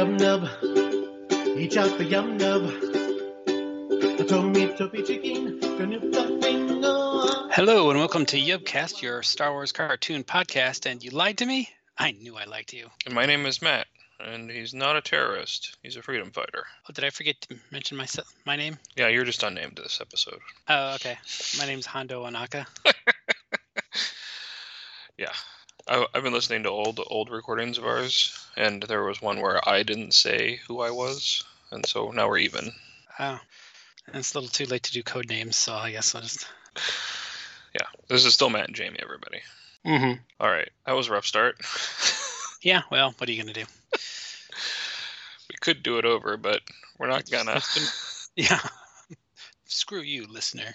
yub nub. Each out the yub nub. A tummy toppy chicken. Oh. Hello and welcome to Yubcast, your Star Wars cartoon podcast. And you lied to me? I knew I liked you. And my name is Matt, and he's not a terrorist. He's a freedom fighter. Oh, did I forget to mention my my name? Yeah, you're just unnamed this episode. Oh, okay. My name's Hondo Ohnaka. Yeah. I, I've been listening to old old recordings of ours, and there was one where I didn't say who I was, and so now we're even. Oh, and it's a little too late to do code names, so I guess I'll just. Yeah, this is still Matt and Jamie, everybody. Mm-hmm. All right, that was a rough start. Yeah. Well, what are you gonna do? we could do it over, but we're not gonna. Yeah. Screw you, listener.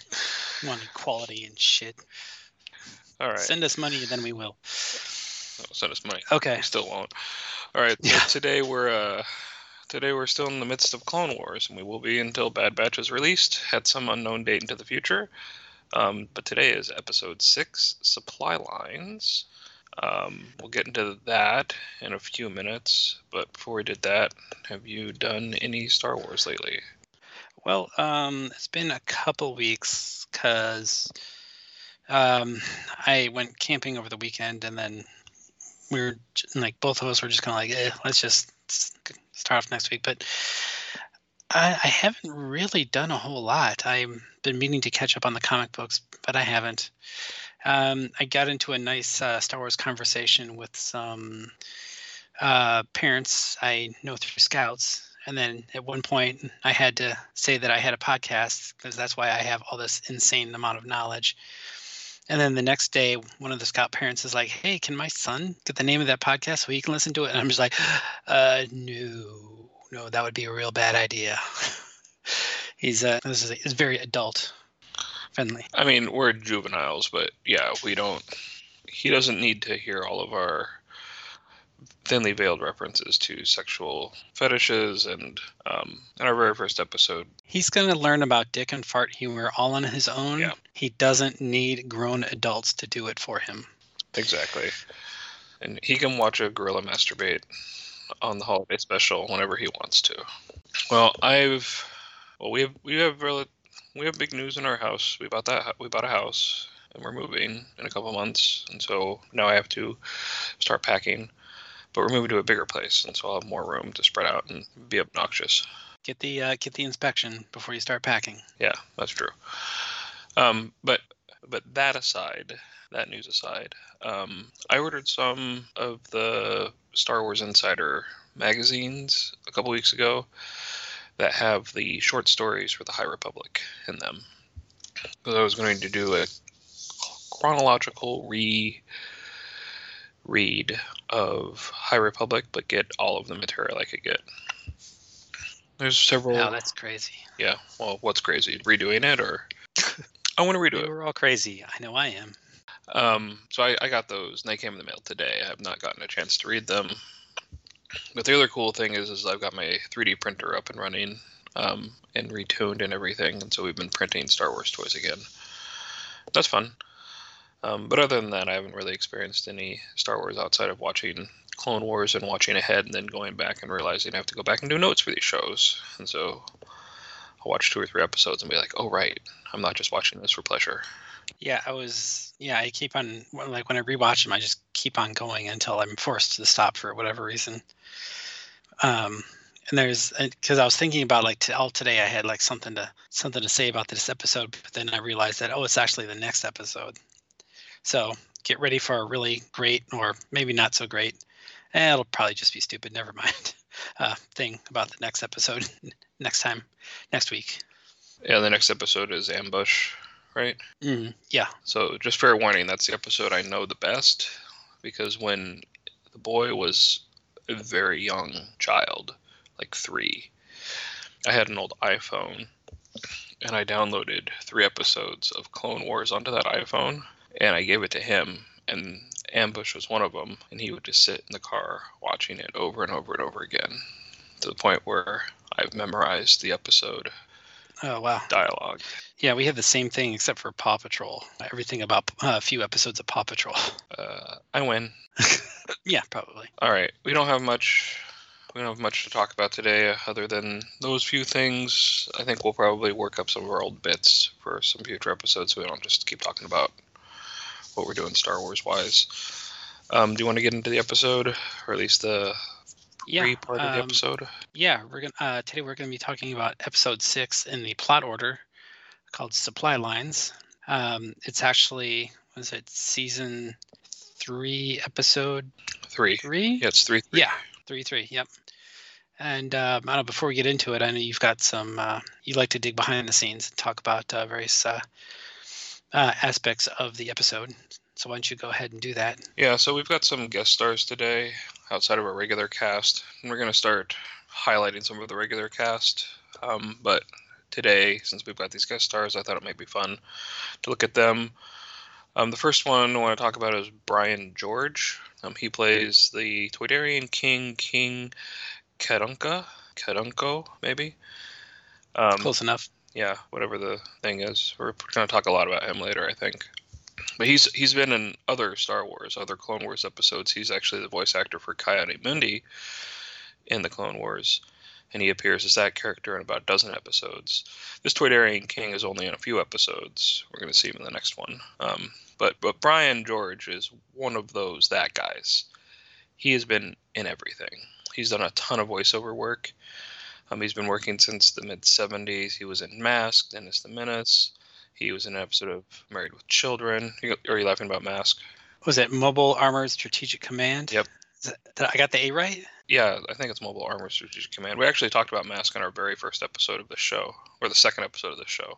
You want equality and shit. All right, Send us money, and then we will. Oh, send us money. Okay. We still won't. All right, so Yeah. today we're uh, today we're still in the midst of Clone Wars, and we will be until Bad Batch is released at some unknown date into the future. Um, but today is episode six, Supply Lines. Um, we'll get into that in a few minutes. But before we did that, have you done any Star Wars lately? Well, um, it's been a couple weeks because um, I went camping over the weekend, and then we were like both of us were just kind of like, eh, let's just start off next week. But I, I haven't really done a whole lot. I've been meaning to catch up on the comic books, but I haven't. Um, I got into a nice uh, Star Wars conversation with some uh, parents I know through Scouts, and then at one point I had to say that I had a podcast because that's why I have all this insane amount of knowledge. And then the next day, one of the Scout parents is like, "Hey, can my son get the name of that podcast so he can listen to it?" And I'm just like, "Uh, no, no, that would be a real bad idea." He's uh, this is is very adult friendly. I mean, we're juveniles, but yeah, we don't. He doesn't need to hear all of our thinly veiled references to sexual fetishes, and um, in our very first episode, He's going to learn about dick and fart humor all on his own. Yeah. He doesn't need grown adults to do it for him. exactly, and he can watch a gorilla masturbate on the holiday special whenever he wants to. Well, I've well, we have we have really we have big news in our house. We bought that we bought a house, and we're moving in a couple months, and so now I have to start packing. But we're moving to a bigger place, and so I'll have more room to spread out and be obnoxious. Get the uh, get the inspection before you start packing. Yeah, that's true. Um, but but that aside, that news aside, um, I ordered some of the Star Wars Insider magazines a couple weeks ago that have the short stories for the High Republic in them. Because I was going to do a chronological re read of High Republic, but get all of the material I could get. There's several. Oh, that's crazy. Yeah. Well, what's crazy? Redoing it or I want to redo it. We're all crazy. I know I am. Um, so I, I got those and they came in the mail today. I have not gotten a chance to read them. But the other cool thing is, is I've got my 3D printer up and running, um, and retuned and everything, and so we've been printing Star Wars toys again. That's fun. Um, but other than that, I haven't really experienced any Star Wars outside of watching Clone Wars and watching ahead, and then going back and realizing I have to go back and do notes for these shows. And so I'll watch two or three episodes and be like, "Oh right, I'm not just watching this for pleasure." Yeah, I was. Yeah, I keep on like when I rewatch them, I just keep on going until I'm forced to stop for whatever reason. Um, and there's because I was thinking about like t- all today, I had like something to something to say about this episode, but then I realized that oh, it's actually the next episode. So get ready for a really great, or maybe not so great. Eh, it'll probably just be stupid. Never mind. Uh, thing about the next episode next time, next week. Yeah, the next episode is Ambush, right? Mm, yeah. So just fair warning, that's the episode I know the best because when the boy was a very young child, like three, I had an old iPhone and I downloaded three episodes of Clone Wars onto that iPhone and I gave it to him and Ambush was one of them and he would just sit in the car watching it over and over and over again to the point where I've memorized the episode Oh wow. dialogue. Yeah, we have the same thing except for Paw Patrol. Everything about uh, a few episodes of Paw Patrol. Uh, I win. yeah, probably. All right, we don't have much we don't have much to talk about today other than those few things. I think we'll probably work up some of our old bits for some future episodes so we don't just keep talking about what we're doing Star Wars wise. Um, do you want to get into the episode, or at least the Yeah. pre part of the um, episode? Yeah, we're gonna uh, today we're gonna be talking about episode six in the plot order, called Supply Lines. Um, it's actually was it season three, episode Three. three? Yeah, it's three. three. Yeah, three three. Yep. And um, I don't know. Before we get into it, I know you've got some. Uh, you like to dig behind the scenes and talk about uh, various uh, uh, aspects of the episode. So why don't you go ahead and do that? Yeah, so we've got some guest stars today outside of our regular cast, and we're going to start highlighting some of the regular cast. Um, but today, since we've got these guest stars, I thought it might be fun to look at them. Um, the first one I want to talk about is Brian George. Um, he plays the Toydarian King, King Kadunka, Kadunko, maybe. Um, Close enough. Yeah, whatever the thing is. We're going to talk a lot about him later, I think. But he's he's been in other Star Wars, other Clone Wars episodes. He's actually the voice actor for Ki-Adi-Mundi in the Clone Wars, and he appears as that character in about a dozen episodes. This Toydarian King is only in a few episodes. We're going to see him in the next one. Um, but but Brian George is one of those that guys. He has been in everything. He's done a ton of voiceover work. Um, he's been working since the mid 70s. He was in Mask, Dennis the Menace. He was in an episode of Married with Children. Are you laughing about Mask? Was it Mobile Armored Strategic Command? Yep. That, I got the A right? Yeah, I think it's Mobile Armor Strategic Command. We actually talked about Mask on our very first episode of the show, or the second episode of the show,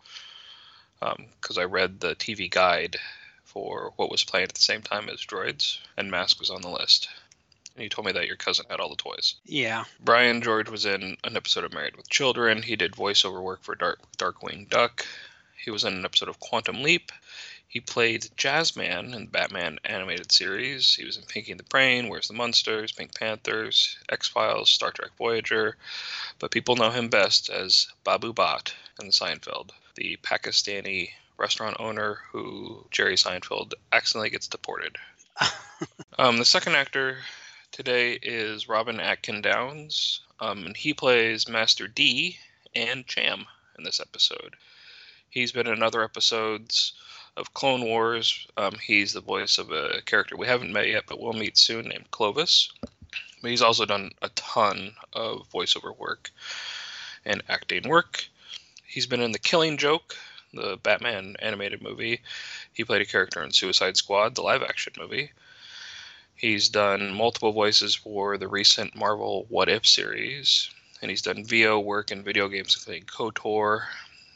because I read the TV guide for what was playing at the same time as Droids, and Mask was on the list. And you told me that your cousin had all the toys. Yeah. Brian George was in an episode of Married with Children. He did voiceover work for Dark Darkwing Duck. He was in an episode of Quantum Leap. He played Jazzman in the Batman animated series. He was in Pinky and the Brain, Where's the Monsters, Pink Panthers, X Files, Star Trek Voyager. But people know him best as Babu Bhatt in Seinfeld, the Pakistani restaurant owner who Jerry Seinfeld accidentally gets deported. Um, the second actor today is Robin Atkin Downes, um, and he plays Master D and Cham in this episode. He's been in other episodes of Clone Wars. Um, he's the voice of a character we haven't met yet, but we'll meet soon, named Clovis. But he's also done a ton of voiceover work and acting work. He's been in The Killing Joke, the Batman animated movie. He played a character in Suicide Squad, the live action movie. He's done multiple voices for the recent Marvel What If series, and he's done VO work in video games including KOTOR,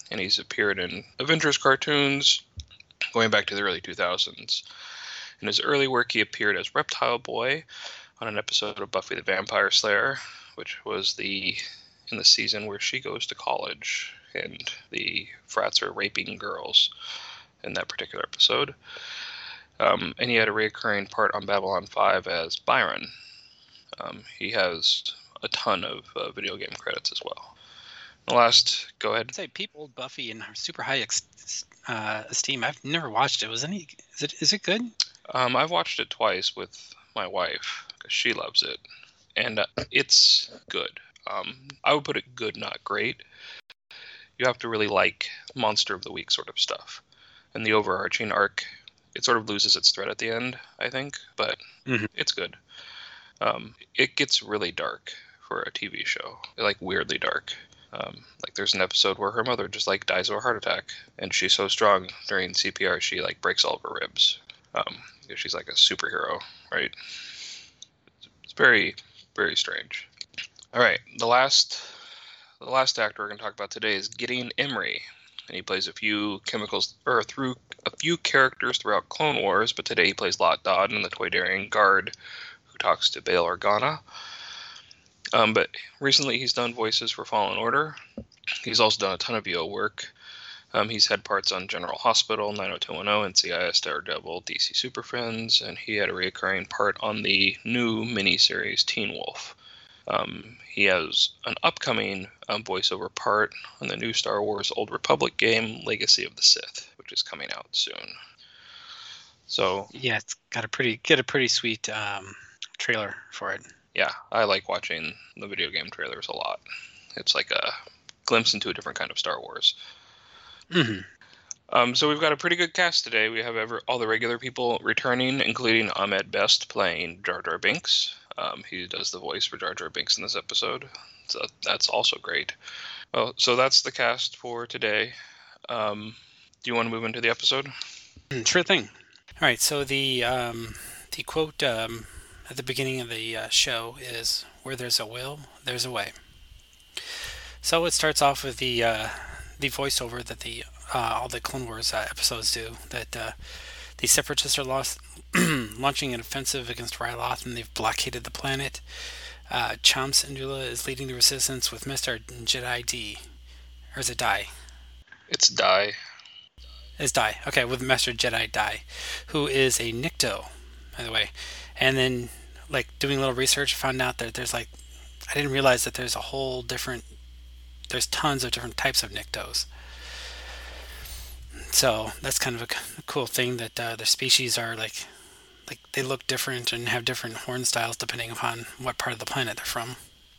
and he's appeared in Avengers cartoons going back to the early 2000s. In his early work, he appeared as Reptile Boy on an episode of Buffy the Vampire Slayer, which was the in the season where she goes to college and the frats are raping girls in that particular episode. Um, and he had a recurring part on Babylon 5 as Byron. Um, he has a ton of uh, video game credits as well. The last, go ahead. I'd say people Buffy in super high ex- uh, esteem. I've never watched it. Was any? Is it? Is it good? Um, I've watched it twice with my wife because she loves it, and uh, it's good. Um, I would put it good, not great. You have to really like Monster of the Week sort of stuff, and the overarching arc. It sort of loses its thread at the end, I think, but Mhm. it's good. Um, it gets really dark for a TV show, like weirdly dark. Um, like there's an episode where her mother just like dies of a heart attack, and she's so strong during CPR she like breaks all of her ribs. Um, she's like a superhero, right? It's very, very strange. All right, the last, the last actor we're gonna talk about today is Gideon Emery, and he plays a few chemicals or through a few characters throughout Clone Wars, but today he plays Lot Dodd in the Toydarian Guard, who talks to Bail Organa. Um, but recently he's done voices for Fallen Order. He's also done a ton of VO work. Um, he's had parts on General Hospital, 90210, NCIS, Daredevil, DC Super Friends, and he had a recurring part on the new miniseries Teen Wolf. Um, he has an upcoming um, voiceover part on the new Star Wars Old Republic game, Legacy of the Sith, which is coming out soon. So Yeah, it's got a pretty get a pretty sweet um, trailer for it. yeah, I like watching the video game trailers a lot. It's like a glimpse into a different kind of Star Wars. hmm Um, so we've got a pretty good cast today. We have ever, all the regular people returning, including Ahmed Best playing Jar Jar Binks. Um, he does the voice for Jar Jar Binks in this episode. So that's also great. Well, so that's the cast for today. Um, do you want to move into the episode? Mm, Sure thing. All right. So the um, the quote um, at the beginning of the uh, show is, "Where there's a will, there's a way." So it starts off with the uh, the voiceover that the uh, all the Clone Wars uh, episodes do. That uh, the Separatists are lost, launching an offensive against Ryloth, and they've blockaded the planet. Uh, Cham Syndulla is leading the resistance with Mr. Jedi D, or is it Die? It's Die. It's Die. Okay, with Master Jedi Die, who is a Nikto, by the way. And then, like, doing a little research, found out that there's, like, I didn't realize that there's a whole different, there's tons of different types of Niktos. So that's kind of a cool thing that uh, the species are, like, like they look different and have different horn styles depending upon what part of the planet they're from.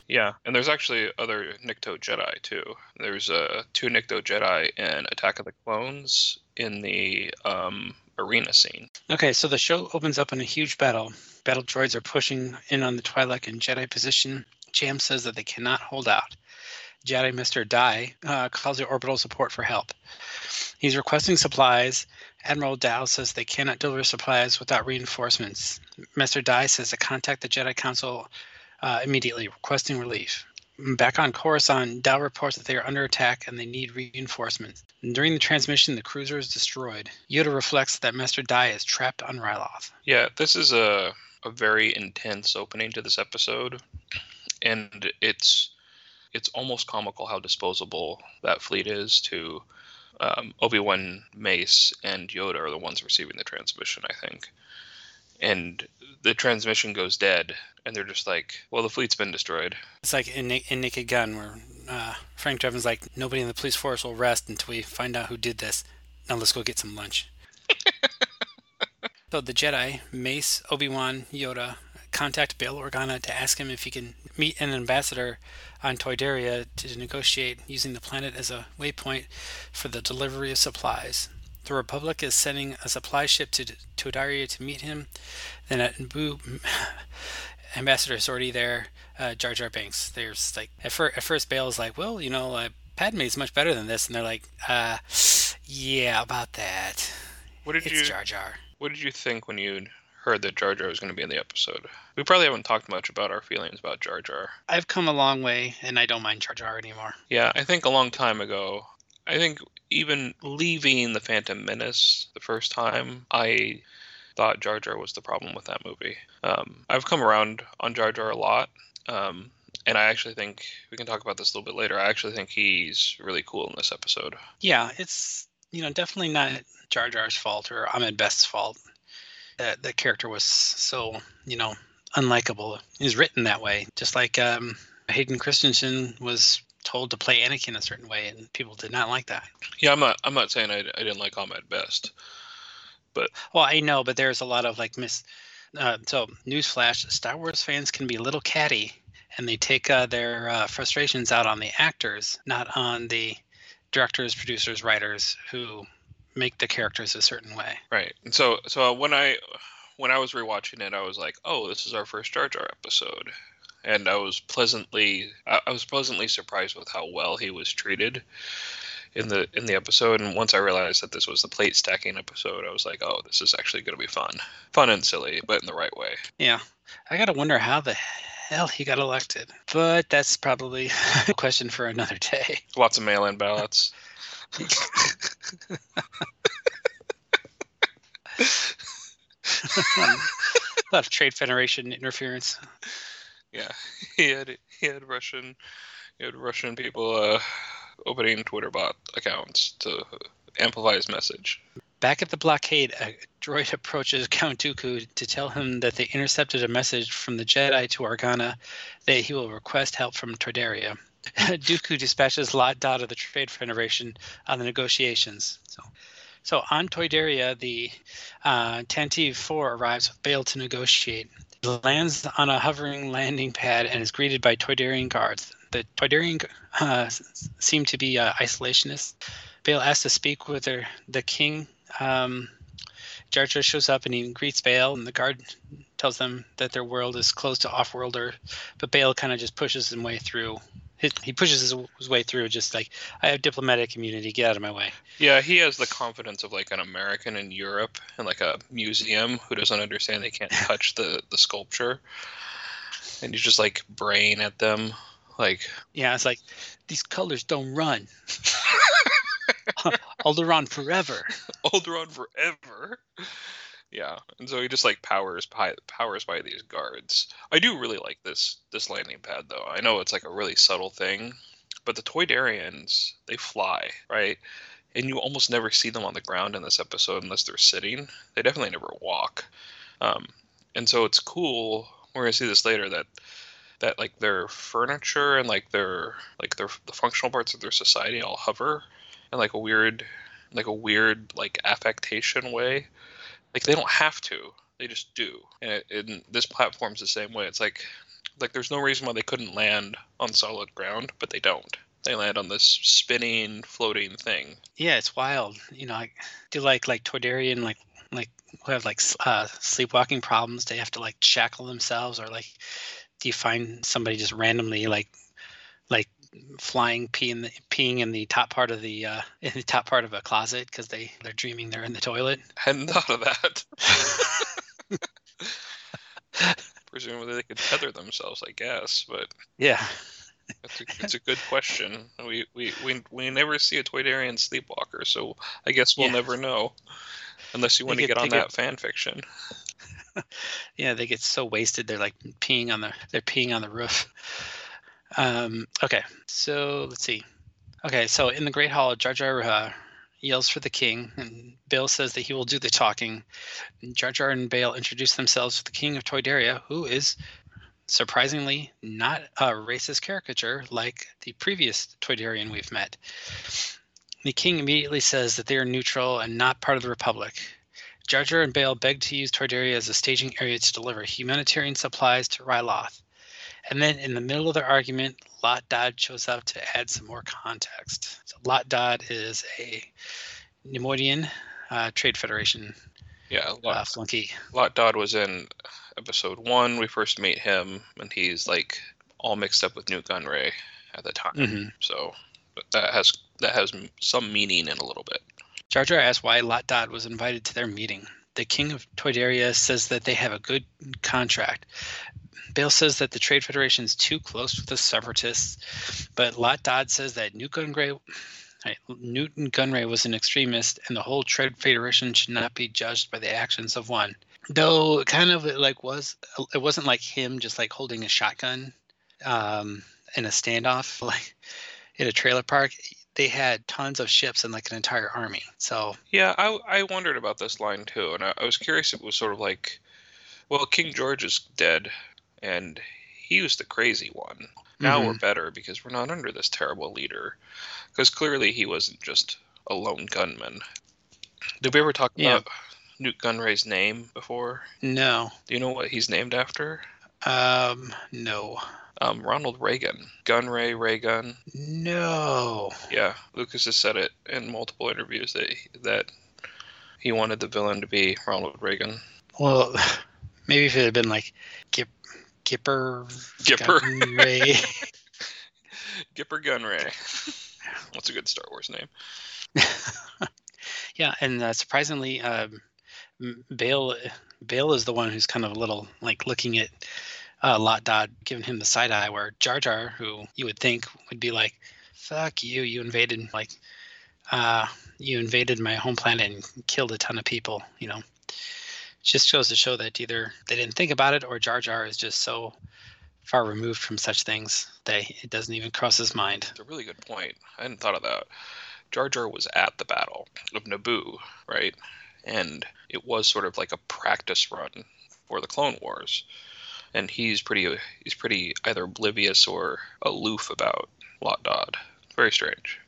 Yeah, and there's actually other Nikto Jedi too. There's uh, two Nikto Jedi in Attack of the Clones in the um, arena scene. Okay, so the show opens up in a huge battle. Battle droids are pushing in on the Twi'lek in Jedi position. Cham says that they cannot hold out. Jedi Mr. Dai uh, calls the orbital support for help. He's requesting supplies. Admiral Dao says they cannot deliver supplies without reinforcements. Master Dai says to contact the Jedi Council uh, immediately, requesting relief. Back on Coruscant, Dao reports that they are under attack and they need reinforcements. During the transmission, the cruiser is destroyed. Yoda reflects that Master Dai is trapped on Ryloth. Yeah, this is a a very intense opening to this episode, and it's it's almost comical how disposable that fleet is to um, Obi Wan, Mace, and Yoda are the ones receiving the transmission, I think. And the transmission goes dead, and they're just like, "Well, the fleet's been destroyed." It's like in, in Naked Gun, where uh, Frank Drebin's like, nobody in the police force will rest until we find out who did this. Now let's go get some lunch. so the Jedi, Mace, Obi Wan, Yoda, contact Bail Organa to ask him if he can meet an ambassador on Toydaria to negotiate using the planet as a waypoint for the delivery of supplies. The Republic is sending a supply ship to Toydaria to meet him. Then at Ambassador is already there. Uh, Jar Jar Binks. There's like at, fir- at first Bail is like, well, you know, uh, Padme's much better than this, and they're like, uh, yeah, about that. What did It's you Jar Jar. What did you think when you heard that Jar Jar was going to be in the episode? We probably haven't talked much about our feelings about Jar Jar. I've come a long way, and I don't mind Jar Jar anymore. Yeah, I think a long time ago, I think even leaving the Phantom Menace the first time, I thought Jar Jar was the problem with that movie. Um, I've come around on Jar Jar a lot, um, and I actually think we can talk about this a little bit later. I actually think he's really cool in this episode. Yeah, it's you know definitely not Jar Jar's fault or Ahmed Best's fault. That the character was so you know unlikable. He was written that way, just like um, Hayden Christensen was told to play Anakin a certain way, and people did not like that. Yeah, I'm not. I'm not saying I, I didn't like Ahmed Best. But well, I know, but there's a lot of like miss. Uh, so, newsflash: Star Wars fans can be a little catty, and they take uh, their uh, frustrations out on the actors, not on the directors, producers, writers who make the characters a certain way. Right. And so so when I when I was rewatching it, I was like, "Oh, this is our first Jar Jar episode," and I was pleasantly I was pleasantly surprised with how well he was treated in the in the episode. And once I realized that this was the plate stacking episode, I was like, "Oh, this is actually going to be fun, fun and silly, but in the right way." Yeah, I gotta wonder how the hell he got elected, but that's probably a question for another day. Lots of mail-in ballots. a lot of Trade Federation interference. Yeah, he had he had Russian he had Russian people uh, opening Twitter bot accounts to amplify his message. Back at the blockade, a droid approaches Count Dooku to tell him that they intercepted a message from the Jedi to Organa that he will request help from Toydaria. Dooku dispatches Lot Dodd of the Trade Federation on the negotiations. So, so on Toydaria, the uh, Tantive 4 arrives with Bail to negotiate. lands on a hovering landing pad and is greeted by Toydarian guards. The Toydarian uh, seem to be uh, isolationists. Bail asks to speak with the king. Um, Jar Jar shows up and he greets Bail, and the guard tells them that their world is closed to off-worlder, but Bail kind of just pushes his way through. He pushes his, his way through, just like I have diplomatic immunity. Get out of my way. Yeah, he has the confidence of like an American in Europe and like a museum who doesn't understand they can't touch the the sculpture, and he's just like braying at them, like Yeah, it's like these colors don't run. Alderaan forever. Alderaan forever. Yeah, and so he just like powers by powers by these guards. I do really like this this landing pad though. I know it's like a really subtle thing, but the Toydarians they fly right, and you almost never see them on the ground in this episode unless they're sitting. They definitely never walk, um, and so it's cool. We're gonna see this later that that like their furniture and like their like their the functional parts of their society all hover in like a weird like a weird like affectation way like they don't have to. They just do. And, it, and this platform's the same way. It's like like there's no reason why they couldn't land on solid ground but they don't. They land on this spinning floating thing. Yeah, it's wild. You know, I do like like Toydarian like like who have like uh, sleepwalking problems. They have to like shackle themselves, or like do you find somebody just randomly like flying pee in the peeing in the top part of the uh, in the top part of a closet because they they're dreaming they're in the toilet. I hadn't thought of that presumably they could tether themselves i guess but yeah, That's a, it's a good question. We, we we we never see a Toydarian sleepwalker, so I guess we'll Yeah. never know, unless you want to get- get on that get- fan fiction. yeah, they get so wasted they're like peeing on the they're peeing on the roof. Um, okay, so let's see. Okay, so in the Great Hall, Jar Jar uh, yells for the king, and Bail says that he will do the talking. Jar Jar and Bail introduce themselves to the king of Toydaria, who is surprisingly not a racist caricature like the previous Toydarian we've met. The king immediately says that they are neutral and not part of the Republic. Jar Jar and Bail beg to use Toydaria as a staging area to deliver humanitarian supplies to Ryloth. And then in the middle of their argument, Lot Dodd shows up to add some more context. So Lot Dodd is a Neimoidian uh, Trade Federation Yeah, uh, flunky. Lot Dodd was in episode one. We first meet him, and he's like all mixed up with Nute Gunray at the time. hmm So that has that has some meaning in a little bit. Jar Jar asks why Lot Dodd was invited to their meeting. The king of Toydaria says that they have a good contract. Bail says that the Trade Federation is too close with the separatists, but Lot Dodd says that Nute Gunray, Newton Gunray was an extremist, and the whole Trade Federation should not be judged by the actions of one. Though kind of like was, it wasn't like him just like holding a shotgun um, in a standoff like in a trailer park. They had tons of ships and like an entire army. So Yeah, I I wondered about this line too, and I, I was curious it was sort of like, well, King George is dead, and he was the crazy one. Now Mhm. we're better because we're not under this terrible leader, because clearly he wasn't just a lone gunman. Did we ever talk Yeah. about Nute Gunray's name before? no, Do you know what he's named after? um, no, Um, Ronald Reagan. Gunray Reagan. no. Yeah, Lucas has said it in multiple interviews that that he wanted the villain to be Ronald Reagan. Well, maybe if it had been like Gip, Gipper, Gipper. Ray. Gipper Gunray. What's a good Star Wars name? yeah, and uh, surprisingly, um, M- Bail Bail is the one who's kind of a little like looking at uh, Lot Dodd, giving him the side eye, where Jar Jar, who you would think would be like, "Fuck you! You invaded like, uh, you invaded my home planet and killed a ton of people." You know, just goes to show that either they didn't think about it, or Jar Jar is just so far removed from such things that it doesn't even cross his mind. It's a really good point. I hadn't thought of that. Jar Jar was at the Battle of Naboo, right? And it was sort of like a practice run for the Clone Wars. And he's pretty he's pretty either oblivious or aloof about Lot Dodd. Very strange.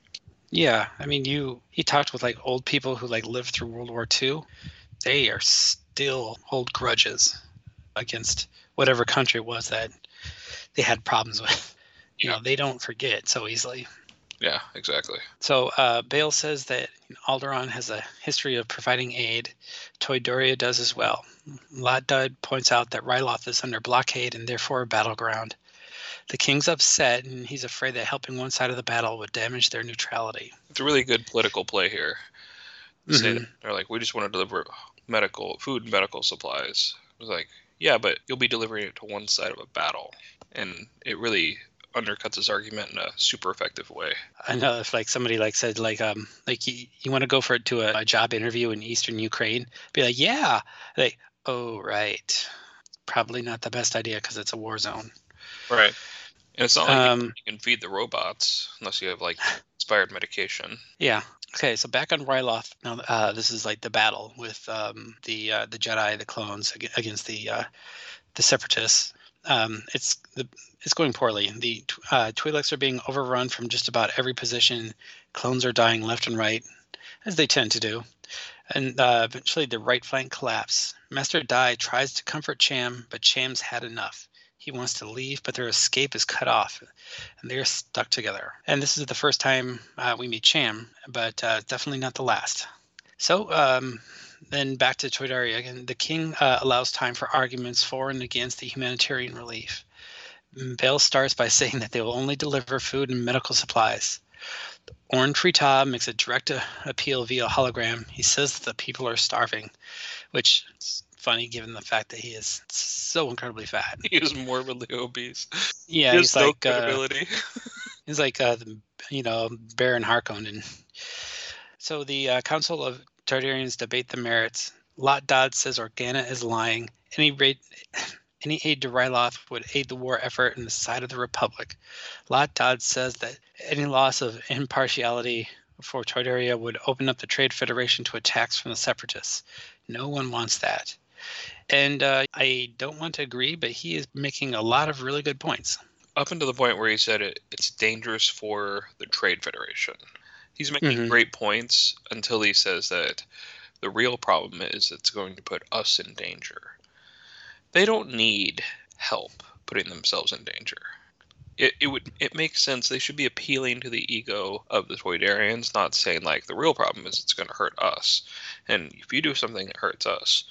Yeah, I mean, you you talked with like old people who like lived through World War II. They are still hold grudges. against whatever country it was that they had problems with. You Yeah. know, they don't forget so easily. Yeah, exactly. So uh, Bail says that Alderaan has a history of providing aid. Toydaria does as well. Lot Dodd points out that Ryloth is under blockade and therefore a battleground. The king's upset and he's afraid that helping one side of the battle would damage their neutrality. It's a really good political play here. Mhm. they're like, we just want to deliver medical food and medical supplies. It was like, yeah, but you'll be delivering it to one side of a battle, and it really undercuts his argument in a super effective way. I know if like somebody like said like um like you, you want to go for it to a, a job interview in eastern Ukraine, be like yeah, like oh right, probably not the best idea because it's a war zone. Right. And it's not like Um, you can feed the robots unless you have like expired medication. Yeah. Okay, so back on Ryloth. Now, uh, this is like the battle with um, the uh, the Jedi, the clones against the uh, the Separatists. Um, it's the it's going poorly. The uh, Twi'leks are being overrun from just about every position. Clones are dying left and right, as they tend to do. And uh, eventually, the right flank collapse. Master Dai tries to comfort Cham, but Cham's had enough. He wants to leave, but their escape is cut off, and they are stuck together. And this is the first time uh, we meet Cham, but uh, definitely not the last. So um, then back to Toydaria again. The king uh, allows time for arguments for and against the humanitarian relief. Bail starts by saying that they will only deliver food and medical supplies. Orn Free Taa makes a direct uh, appeal via hologram. He says that the people are starving, which funny given the fact that he is so incredibly fat. He is morbidly obese. Yeah, he he's no like uh, credibility. He's like uh, the, you know Baron Harkonnen. So the uh, Council of Targaryens debate the merits. Lot Dodd says Organa is lying. Any raid, any aid to Ryloth would aid the war effort in the side of the Republic. Lot Dodd says that any loss of impartiality for Toydaria would open up the Trade Federation to attacks from the Separatists. No one wants that. And uh, I don't want to agree, but he is making a lot of really good points. Up until the point where he said it, it's dangerous for the Trade Federation. He's making Mhm. great points until he says that the real problem is it's going to put us in danger. They don't need help putting themselves in danger. It, it would it makes sense. They should be appealing to the ego of the Toydarians, not saying like the real problem is it's going to hurt us, and if you do something that hurts us,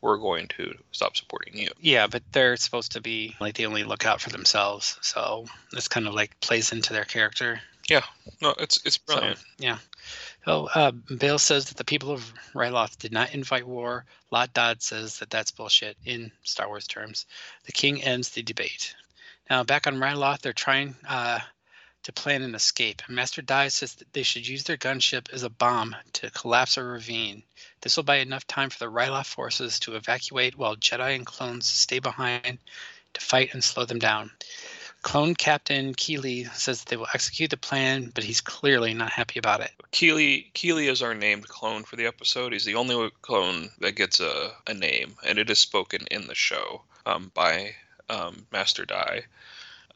we're going to stop supporting you. Yeah, but they're supposed to be like they only look out for themselves. So this kind of like plays into their character. Yeah, no, it's it's So, brilliant. yeah. So uh, Bail says that the people of Ryloth did not invite war. Lot Dodd says that that's bullshit in Star Wars terms. The king ends the debate. Now back on Ryloth, they're trying uh, to plan an escape. Master Dai says that they should use their gunship as a bomb to collapse a ravine. This will buy enough time for the Ryloth forces to evacuate while Jedi and clones stay behind to fight and slow them down. Clone Captain Keeli says that they will execute the plan, but he's clearly not happy about it. Keeli Keeli is our named clone for the episode. He's the only clone that gets a, a name, and it is spoken in the show um, by um, Master Dai.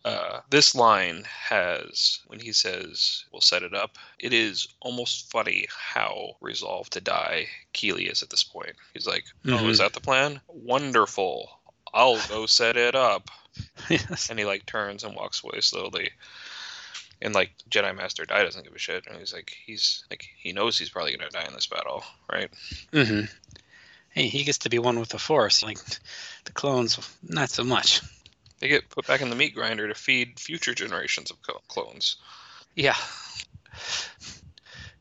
Uh, this line has, when he says, we'll set it up, it is almost funny how resolved to die Keeli is at this point. He's like, oh, Mhm. is that the plan? Wonderful. I'll go set it up. Yes. And he like turns and walks away slowly. And like Jedi Master Die doesn't give a shit. And he's like, he's like, he knows he's probably gonna die in this battle, right? Mm-hmm. Hey, he gets to be one with the Force. Like the clones, not so much. They get put back in the meat grinder to feed future generations of clones. Yeah.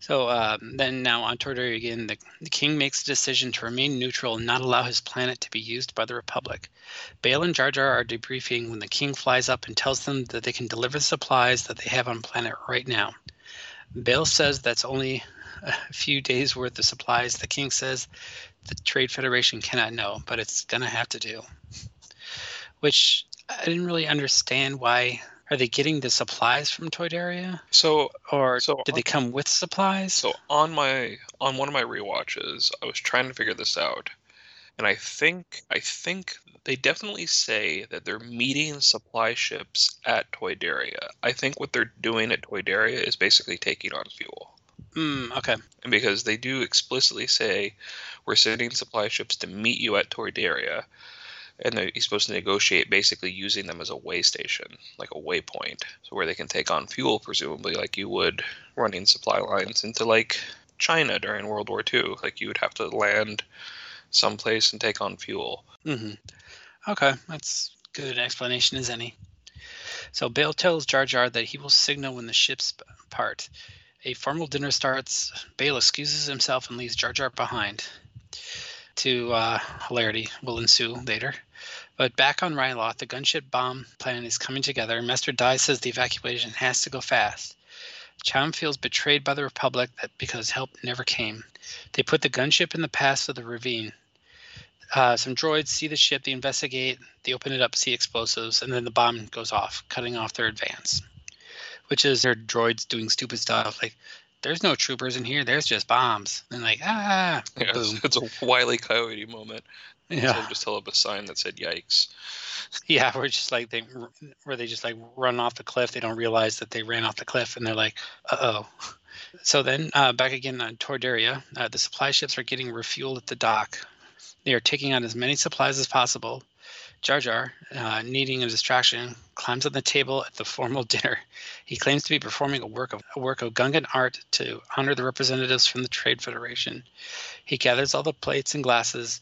So um, then now on Toydaria again, the, the king makes a decision to remain neutral and not allow his planet to be used by the Republic. Bail and Jar Jar are debriefing when the king flies up and tells them that they can deliver the supplies that they have on planet right now. Bail says that's only a few days worth of supplies. The king says the Trade Federation cannot know, but it's gonna have to do. Which I didn't really understand why. Are they getting the supplies from Toydaria? So or So did they come with supplies? so on my on one of my rewatches, I was trying to figure this out. And I think I think they definitely say that they're meeting supply ships at Toydaria. I think what they're doing at Toydaria is basically taking on fuel. Mm, okay. And because they do explicitly say we're sending supply ships to meet you at Toydaria. And they- he's supposed to negotiate basically using them as a way station, like a waypoint, so where they can take on fuel, presumably like you would running supply lines into like China during World War II. Like you would have to land someplace and take on fuel. hmm Okay, that's good explanation as any. So Bail tells Jar Jar that he will signal when the ships part. A formal dinner starts. Bail excuses himself and leaves Jar Jar behind. To uh, hilarity will ensue later. But back on Ryloth, the gunship bomb plan is coming together. Master Dai says the evacuation has to go fast. Cham feels betrayed by the Republic that because help never came. They put the gunship in the pass of the ravine. Uh, some droids see the ship, they investigate, they open it up, see explosives, and then the bomb goes off, cutting off their advance. Which is their droids doing stupid stuff like, there's no troopers in here, there's just bombs. And like, ah, Yeah, boom. it's, it's a wily coyote moment. So Yeah, just held up a sign that said "Yikes." yeah, we're just like they, where they just like run off the cliff. They don't realize that they ran off the cliff, and they're like, uh oh. So then, uh, back again on Toydaria, uh, the supply ships are getting refueled at the dock. They are taking on as many supplies as possible. Jar Jar, uh, needing a distraction, climbs on the table at the formal dinner. He claims to be performing a work of a work of Gungan art to honor the representatives from the Trade Federation. He gathers all the plates and glasses.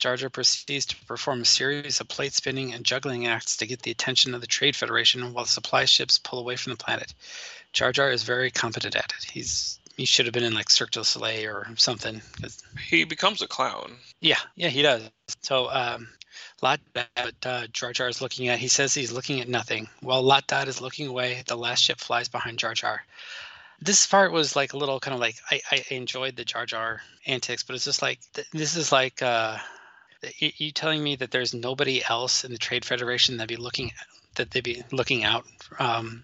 Jar Jar proceeds to perform a series of plate spinning and juggling acts to get the attention of the Trade Federation while the supply ships pull away from the planet. Jar Jar is very competent at it. He's he should have been in like Cirque du Soleil or something. 'cause He becomes a clown. yeah, yeah, he does. So, um, Lot that uh, Jar Jar is looking at, he says he's looking at nothing. While Lot Dodd is looking away, the last ship flies behind Jar Jar. This part was like a little kind of like I, I enjoyed the Jar Jar antics, but it's just like th- this is like uh, you, telling me that there's nobody else in the Trade Federation that be looking that they be looking out um,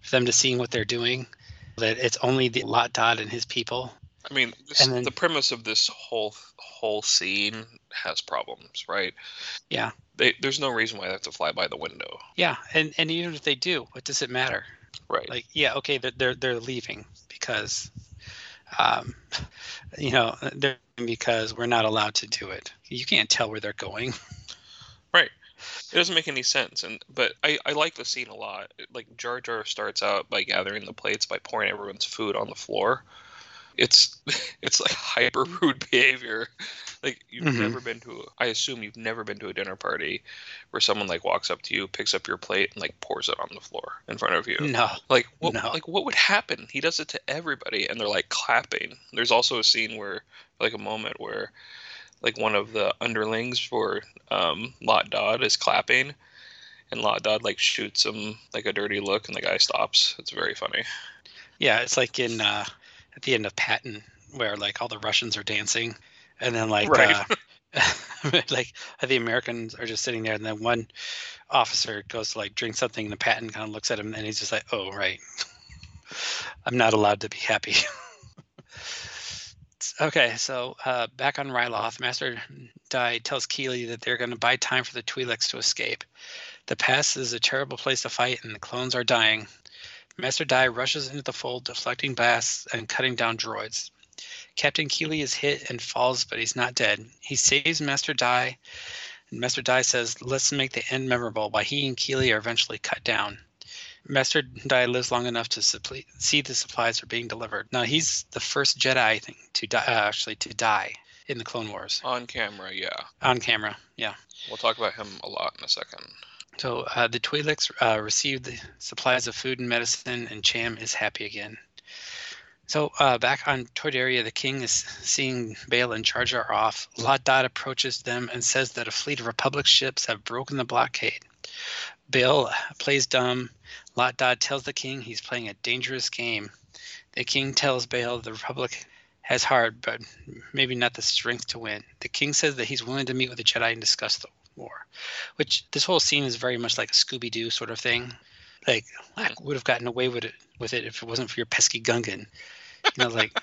for them to seeing what they're doing. That it's only the Lot Dodd and his people. I mean, this, then- the premise of this whole whole scene has problems, right? Yeah. They, there's no reason why they have to fly by the window, Yeah, and and even if they do, what does it matter? right? like yeah okay they're they're, they're leaving because um you know they're because we're not allowed to do it you can't tell where they're going Right. it doesn't make any sense. And but I, I like the scene a lot. Like Jar Jar starts out by gathering the plates by pouring everyone's food on the floor. It's it's like hyper rude behavior. Like you've Mhm. never been to. A, I assume you've never been to a dinner party where someone like walks up to you, picks up your plate, and like pours it on the floor in front of you. no Like what? No. Like what would happen? He does it to everybody, and they're like clapping. There's also a scene where, like, a moment where, like, one of the underlings for um, Lot Dodd is clapping, and Lot Dodd like shoots him like a dirty look, and the guy stops. It's very funny. yeah it's like in uh at the end of patton where like all the russians are dancing and then like Right. uh like the americans are just sitting there and then one officer goes to like drink something and the patton kind of looks at him and he's just like oh right. I'm not allowed to be happy. Okay so uh, back on ryloth master Dai tells keeli that they're going to buy time for the twi'leks to escape. The pass is a terrible place to fight and the clones are dying Master Dai rushes into the fold, deflecting blasts and cutting down droids. Captain Keeli is hit and falls, but he's not dead. He saves Master Dai, and Master Dai says, Let's make the end memorable, while he and Keeli are eventually cut down. Master Dai lives long enough to supple- see the supplies are being delivered. Now, he's the first Jedi, I think, to die, uh, actually, to die in the Clone Wars. On camera, yeah. On camera, yeah. We'll talk about him a lot in a second. So uh, the Twi'leks uh, received the supplies of food and medicine, and Cham is happy again. So uh, back on Toydaria, the king is seeing Bail and Jar Jar off. Lot Dodd approaches them and says that a fleet of Republic ships have broken the blockade. Bail plays dumb. Lot Dodd tells the king he's playing a dangerous game. The king tells Bail the Republic has heart, but maybe not the strength to win. The king says that he's willing to meet with the Jedi and discuss the war which this whole scene is very much like a Scooby Doo sort of thing. Like Lack would have gotten away with it with it if it wasn't for your pesky Gungan. You know, like,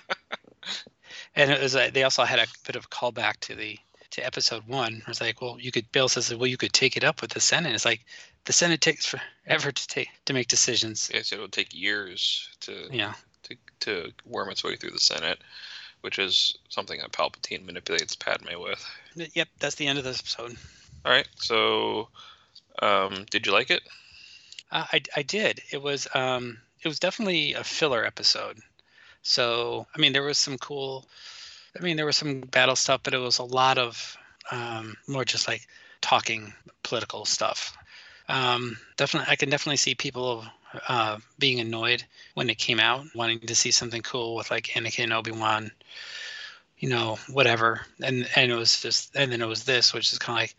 and it was like, they also had a bit of a callback to the to episode one. Where it's like, well, you could. Bill says, well, you could take it up with the Senate. It's like the Senate takes forever to take to make decisions. Yes, it'll take years to Yeah, to to worm its way through the Senate, which is something that Palpatine manipulates Padme with. yep. That's the end of the episode. All right. So, um, did you like it? Uh, I I did. It was um it was definitely a filler episode. So I mean there was some cool. I mean there was some battle stuff, but it was a lot of um, more just like talking political stuff. Um, definitely, I can definitely see people uh, being annoyed when it came out, wanting to see something cool with like Anakin Obi Wan, you know, whatever. And and it was just, and then it was this, which is kind of like,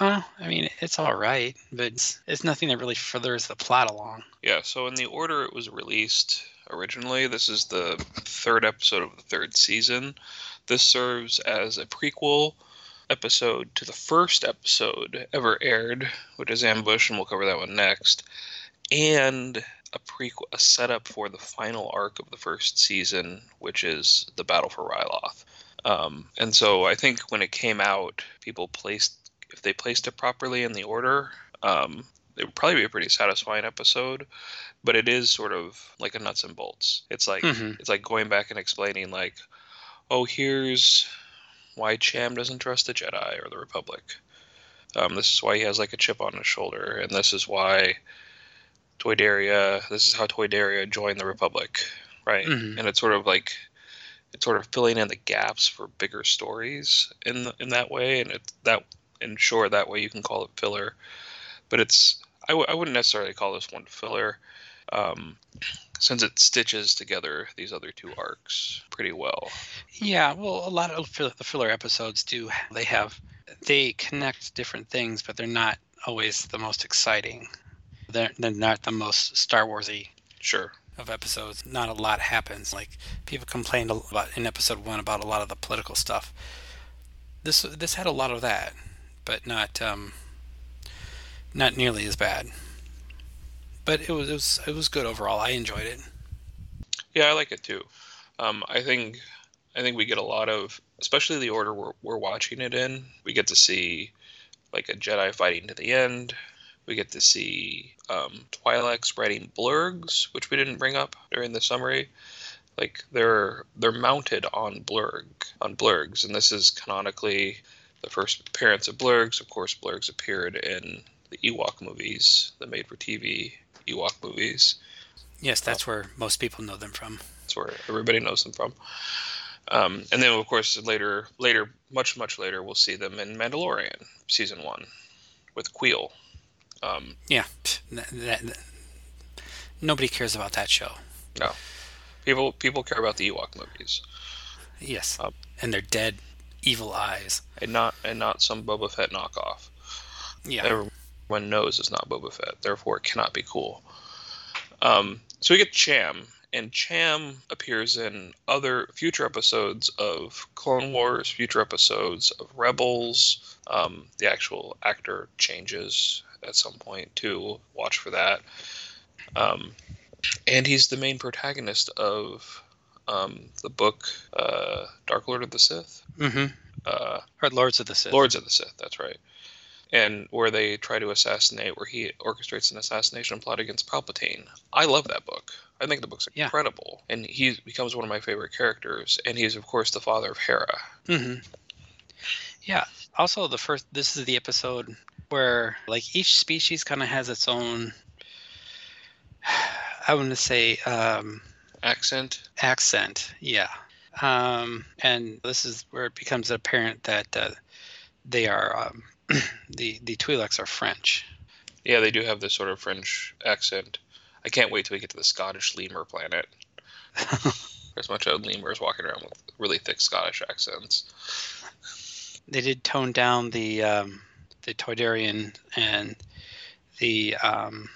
huh? I mean, it's all right, but it's, it's nothing that really furthers the plot along. Yeah. So in the order it was released originally, this is the third episode of the third season. This serves as a prequel episode to the first episode ever aired, which is Ambush, and we'll cover that one next, and a prequel, a setup for the final arc of the first season, which is the Battle for Ryloth. Um, and so I think when it came out, people placed if they placed it properly in the order, um, it would probably be a pretty satisfying episode. But it is sort of like a nuts and bolts. It's like mm-hmm. it's like going back and explaining like, oh, here's why Cham doesn't trust the Jedi or the Republic. Um, this is why he has like a chip on his shoulder, and this is why Toydaria. This is how Toydaria joined the Republic, right? Mm-hmm. And it's sort of like it's sort of filling in the gaps for bigger stories in the, in that way, and it's that and sure that way you can call it filler, but it's I w- I wouldn't necessarily call this one filler. Um, since it stitches together these other two arcs pretty well. Yeah, well, a lot of the filler episodes do. They have they connect different things, but they're not always the most exciting. They're, they're not the most Star Warsy. Sure. Of episodes, not a lot happens. Like people complained about in episode one about a lot of the political stuff. This this had a lot of that, but not um, not nearly as bad but it was it was it was good overall. I enjoyed it. Yeah, I like it too. Um, I think I think we get a lot of, especially the order we're we're watching it in. We get to see like a Jedi fighting to the end. We get to see um, Twi'leks riding blurrgs, which we didn't bring up during the summary. Like they're they're mounted on blurrg on blurrgs, and this is canonically the first appearance of blurrgs. Of course, blurrgs appeared in the Ewok movies, the made-for-TV Ewok movies. Yes, that's where most people know them from. That's where everybody knows them from. Um, and then, of course, later, later, much, much later, we'll see them in Mandalorian season one with Kuiil. Um, yeah, that, that, nobody cares about that show. No, people people care about the Ewok movies. Yes, um, and their dead, evil eyes, and not and not some Boba Fett knockoff. Yeah, everyone knows it's not Boba Fett. Therefore, it cannot be cool. Um, so we get Cham, and Cham appears in other future episodes of Clone Wars, future episodes of Rebels. Um, the actual actor changes at some point too. Watch for that. Um, and he's the main protagonist of um, the book uh, Dark Lord of the Sith. Mm-hmm. Uh, Lords of the Sith. Lords of the Sith. That's right and where they try to assassinate, where he orchestrates an assassination plot against Palpatine. I love that book. I think the book's incredible, yeah. and he becomes one of my favorite characters. And he's of course the father of Hera. Mm-hmm. Yeah. Also, the first. This is the episode where like each species kind of has its own. I want to say um, accent. Accent, yeah. Um, and this is where it becomes apparent that uh, they are um, the the Twi'leks are French. Yeah, they do have this sort of French accent. I can't wait till we get to the Scottish lemur planet. There's a bunch of lemurs walking around with really thick Scottish accents. They did tone down the um, the Toydarian and the um,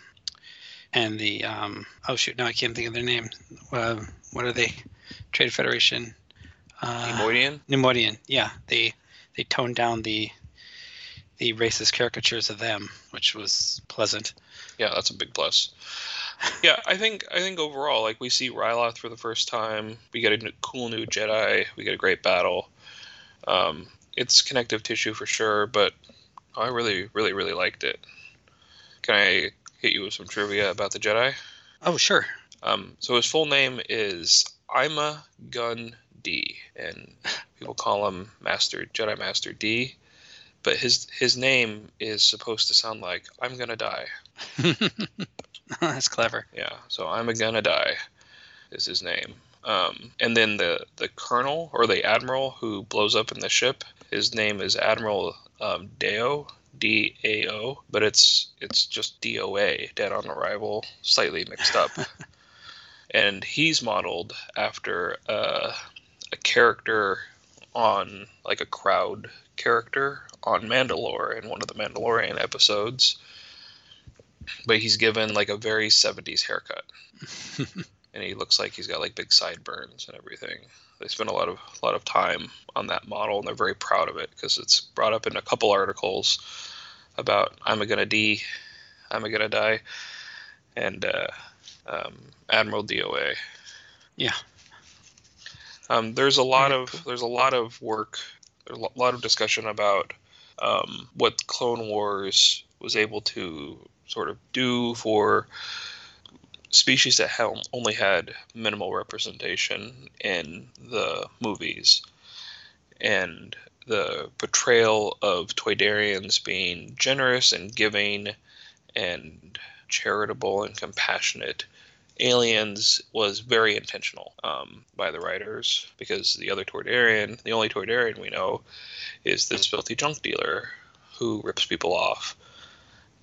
and the um, oh shoot now I can't think of their name. Uh, what are they? Trade Federation. Uh, Neimoidian. Neimoidian. Yeah, they they toned down the the racist caricatures of them, which was pleasant. Yeah, that's a big plus. yeah, I think I think overall, like we see Ryloth for the first time, we get a cool new Jedi, we get a great battle. Um, it's connective tissue for sure, but I really, really, really liked it. Can I hit you with some trivia about the Jedi? Oh, sure. Um, so his full name is Ima Gun D, and people call him Master Jedi Master D but his his name is supposed to sound like I'm gonna die. That's clever. Yeah, so I'm gonna die is his name. Um, and then the the colonel or the admiral who blows up in the ship, his name is Admiral um, Dao, D A O, but it's it's just D O A, dead on arrival, slightly mixed up. and he's modeled after uh, a character on like a crowd character on Mandalore in one of the Mandalorian episodes. But he's given like a very 70s haircut. and he looks like he's got like big sideburns and everything. They spent a lot of a lot of time on that model, and they're very proud of it because it's brought up in a couple articles about I'm a gonna D, I'm a gonna die, and uh, um, Admiral DOA. Yeah. Um, there's a lot of there's a lot of work, there's a lot of discussion about um, what Clone Wars was able to sort of do for species that only had minimal representation in the movies, and the portrayal of Toydarians being generous and giving and charitable and compassionate aliens was very intentional um, by the writers because the other Toydarian, the only Toydarian we know, is this filthy junk dealer who rips people off,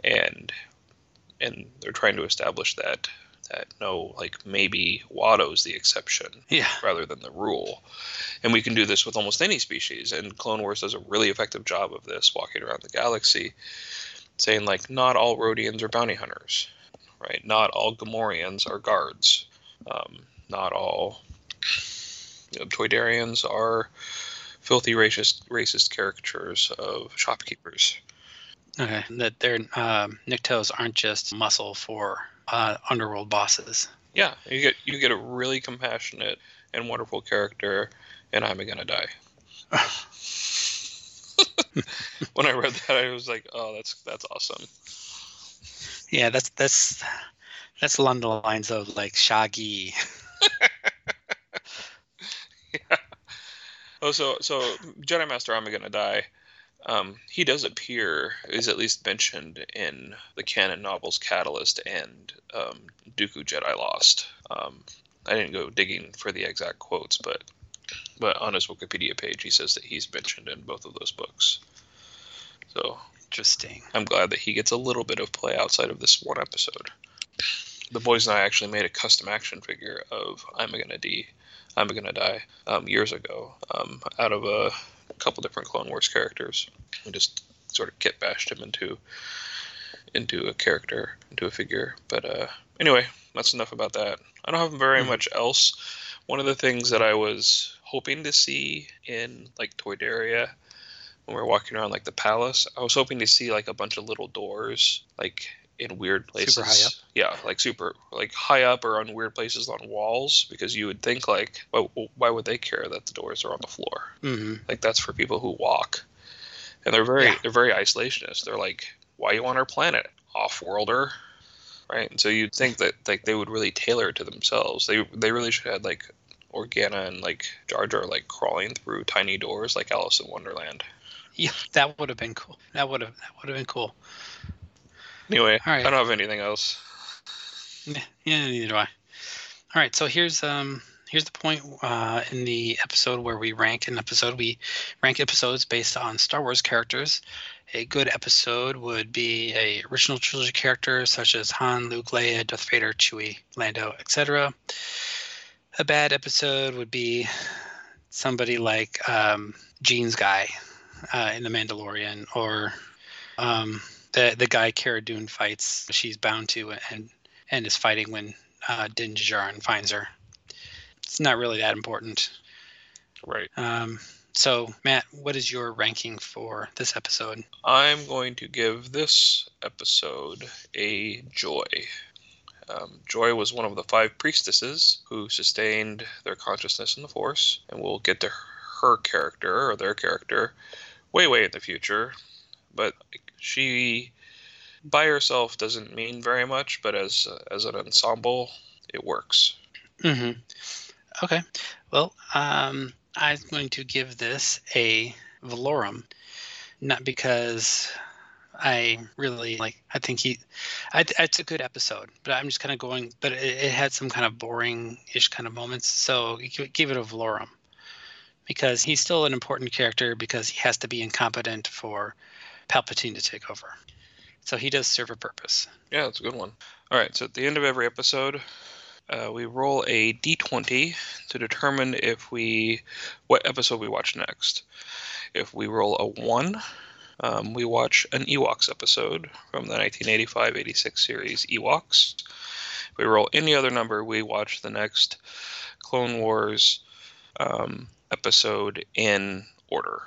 and and they're trying to establish that that no, like maybe Watto's the exception Yeah. rather than the rule. And we can do this with almost any species. And Clone Wars does a really effective job of this, walking around the galaxy, saying like not all Rodians are bounty hunters, right? Not all Gamorreans are guards. Um, not all you know, Toydarians are filthy racist racist caricatures of shopkeepers. Okay. That their um, aren't just muscle for uh, underworld bosses. Yeah, you get you get a really compassionate and wonderful character, and I'm gonna die. when I read that, I was like, "Oh, that's that's awesome." Yeah, that's that's that's along the lines of like Shaggy. Oh, so so Jedi Master I'm gonna die. Um, he does appear, is at least mentioned in the canon novels Catalyst and um, Dooku Jedi Lost. Um, I didn't go digging for the exact quotes, but but on his Wikipedia page, he says that he's mentioned in both of those books. So Interesting. I'm glad that he gets a little bit of play outside of this one episode. The boys and I actually made a custom action figure of I'm gonna D, I'm gonna die um, years ago um, out of a couple different Clone Wars characters. and just sort of kit bashed him into into a character, into a figure. But uh, anyway, that's enough about that. I don't have very Mhm. much else. One of the things that I was hoping to see in like Toydaria when we were walking around like the palace, I was hoping to see like a bunch of little doors like in weird places. Super high up? Yeah, like super like high up or on weird places on walls because you would think like why, why would they care that the doors are on the floor? hmm Like that's for people who walk. And they're very Yeah. they're very isolationist. They're like, why are you on our planet, off-worlder? Right? And so you'd think that like they would really tailor it to themselves. They they really should have like Organa and like Jar Jar like crawling through tiny doors like Alice in Wonderland. Yeah, that would have been cool. That would have that would have been cool. Anyway, right. I don't have anything else. Yeah, yeah, neither do I. All right, so here's um here's the point uh, in the episode where we rank an episode. We rank episodes based on Star Wars characters. A good episode would be a original trilogy character such as Han, Luke, Leia, Darth Vader, Chewie, Lando, etc. A bad episode would be somebody like um, Jean's guy uh, in The Mandalorian, or um, the the guy Cara Dune fights. She's bound to and and is fighting when uh, Din Djarin finds her. It's not really that important. Right. Um, so, Matt, what is your ranking for this episode? I'm going to give this episode a joy. Um, joy was one of the five priestesses who sustained their consciousness in the Force, and we'll get to her character or their character way, way in the future. But she, by herself, doesn't mean very much, but as as an ensemble, it works. Mm-hmm. Okay. Well, um, I'm going to give this a Valorum. not because I really like. I think he, I, it's a good episode, but I'm just kind of going. But it, it had some kind of boring-ish kind of moments, so give it a Valorum because he's still an important character because he has to be incompetent for Palpatine to take over. So he does serve a purpose. Yeah, that's a good one. All right, so at the end of every episode, uh, we roll a d20 to determine if we what episode we watch next. If we roll a one, um, we watch an Ewoks episode from the 1985-86 series Ewoks. If we roll any other number, we watch the next Clone Wars um, episode in order,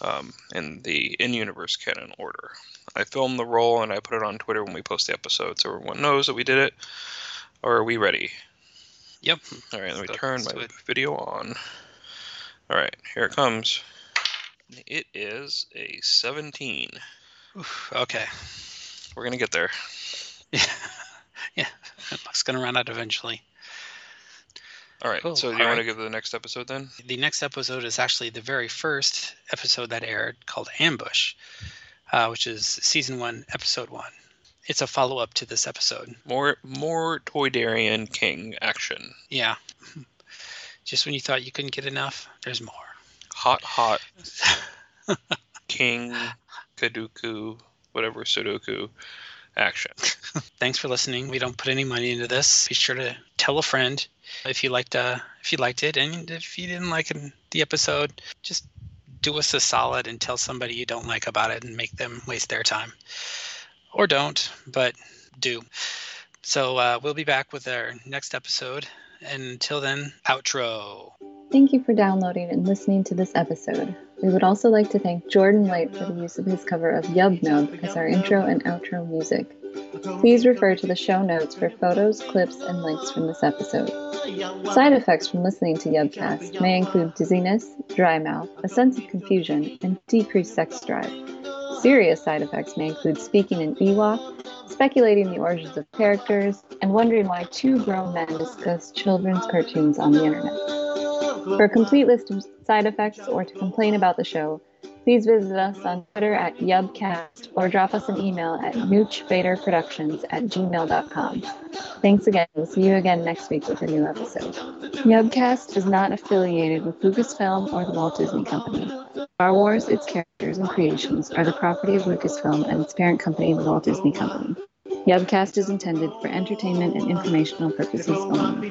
um, in the in-universe canon order. I filmed the roll and I put it on Twitter when we post the episode, so everyone knows that we did it. Or are we ready? Yep. All right, let me turn my video on. All right, here it comes. It is a 17. Oof, okay. We're going to get there. Yeah. yeah. It's going to run out eventually. All right. Cool. So, do you All want right. to give the next episode then? The next episode is actually the very first episode that aired called Ambush, uh, which is season one, episode one. It's a follow up to this episode. More, more Toydarian King action. Yeah. Just when you thought you couldn't get enough, there's more hot, hot King Kaduku, whatever Sudoku action. Thanks for listening. We don't put any money into this. Be sure to tell a friend if you liked uh, if you liked it, and if you didn't like the episode, just do us a solid and tell somebody you don't like about it and make them waste their time, or don't, but do. So uh, we'll be back with our next episode. And until then, outro. Thank you for downloading and listening to this episode. We would also like to thank Jordan White for the use of his cover of Yub Nub as our intro and outro music. Please refer to the show notes for photos, clips, and links from this episode. Side effects from listening to Yubcast may include dizziness, dry mouth, a sense of confusion, and decreased sex drive. Serious side effects may include speaking in Ewok, speculating the origins of characters, and wondering why two grown men discuss children's cartoons on the internet. For a complete list of side effects or to complain about the show, please visit us on Twitter at Yubcast or drop us an email at noochvaderproductions at gmail.com. Thanks again. We'll see you again next week with a new episode. Yubcast is not affiliated with Lucasfilm or the Walt Disney Company. Star Wars, its characters, and creations are the property of Lucasfilm and its parent company, the Walt Disney Company. Yubcast is intended for entertainment and informational purposes only.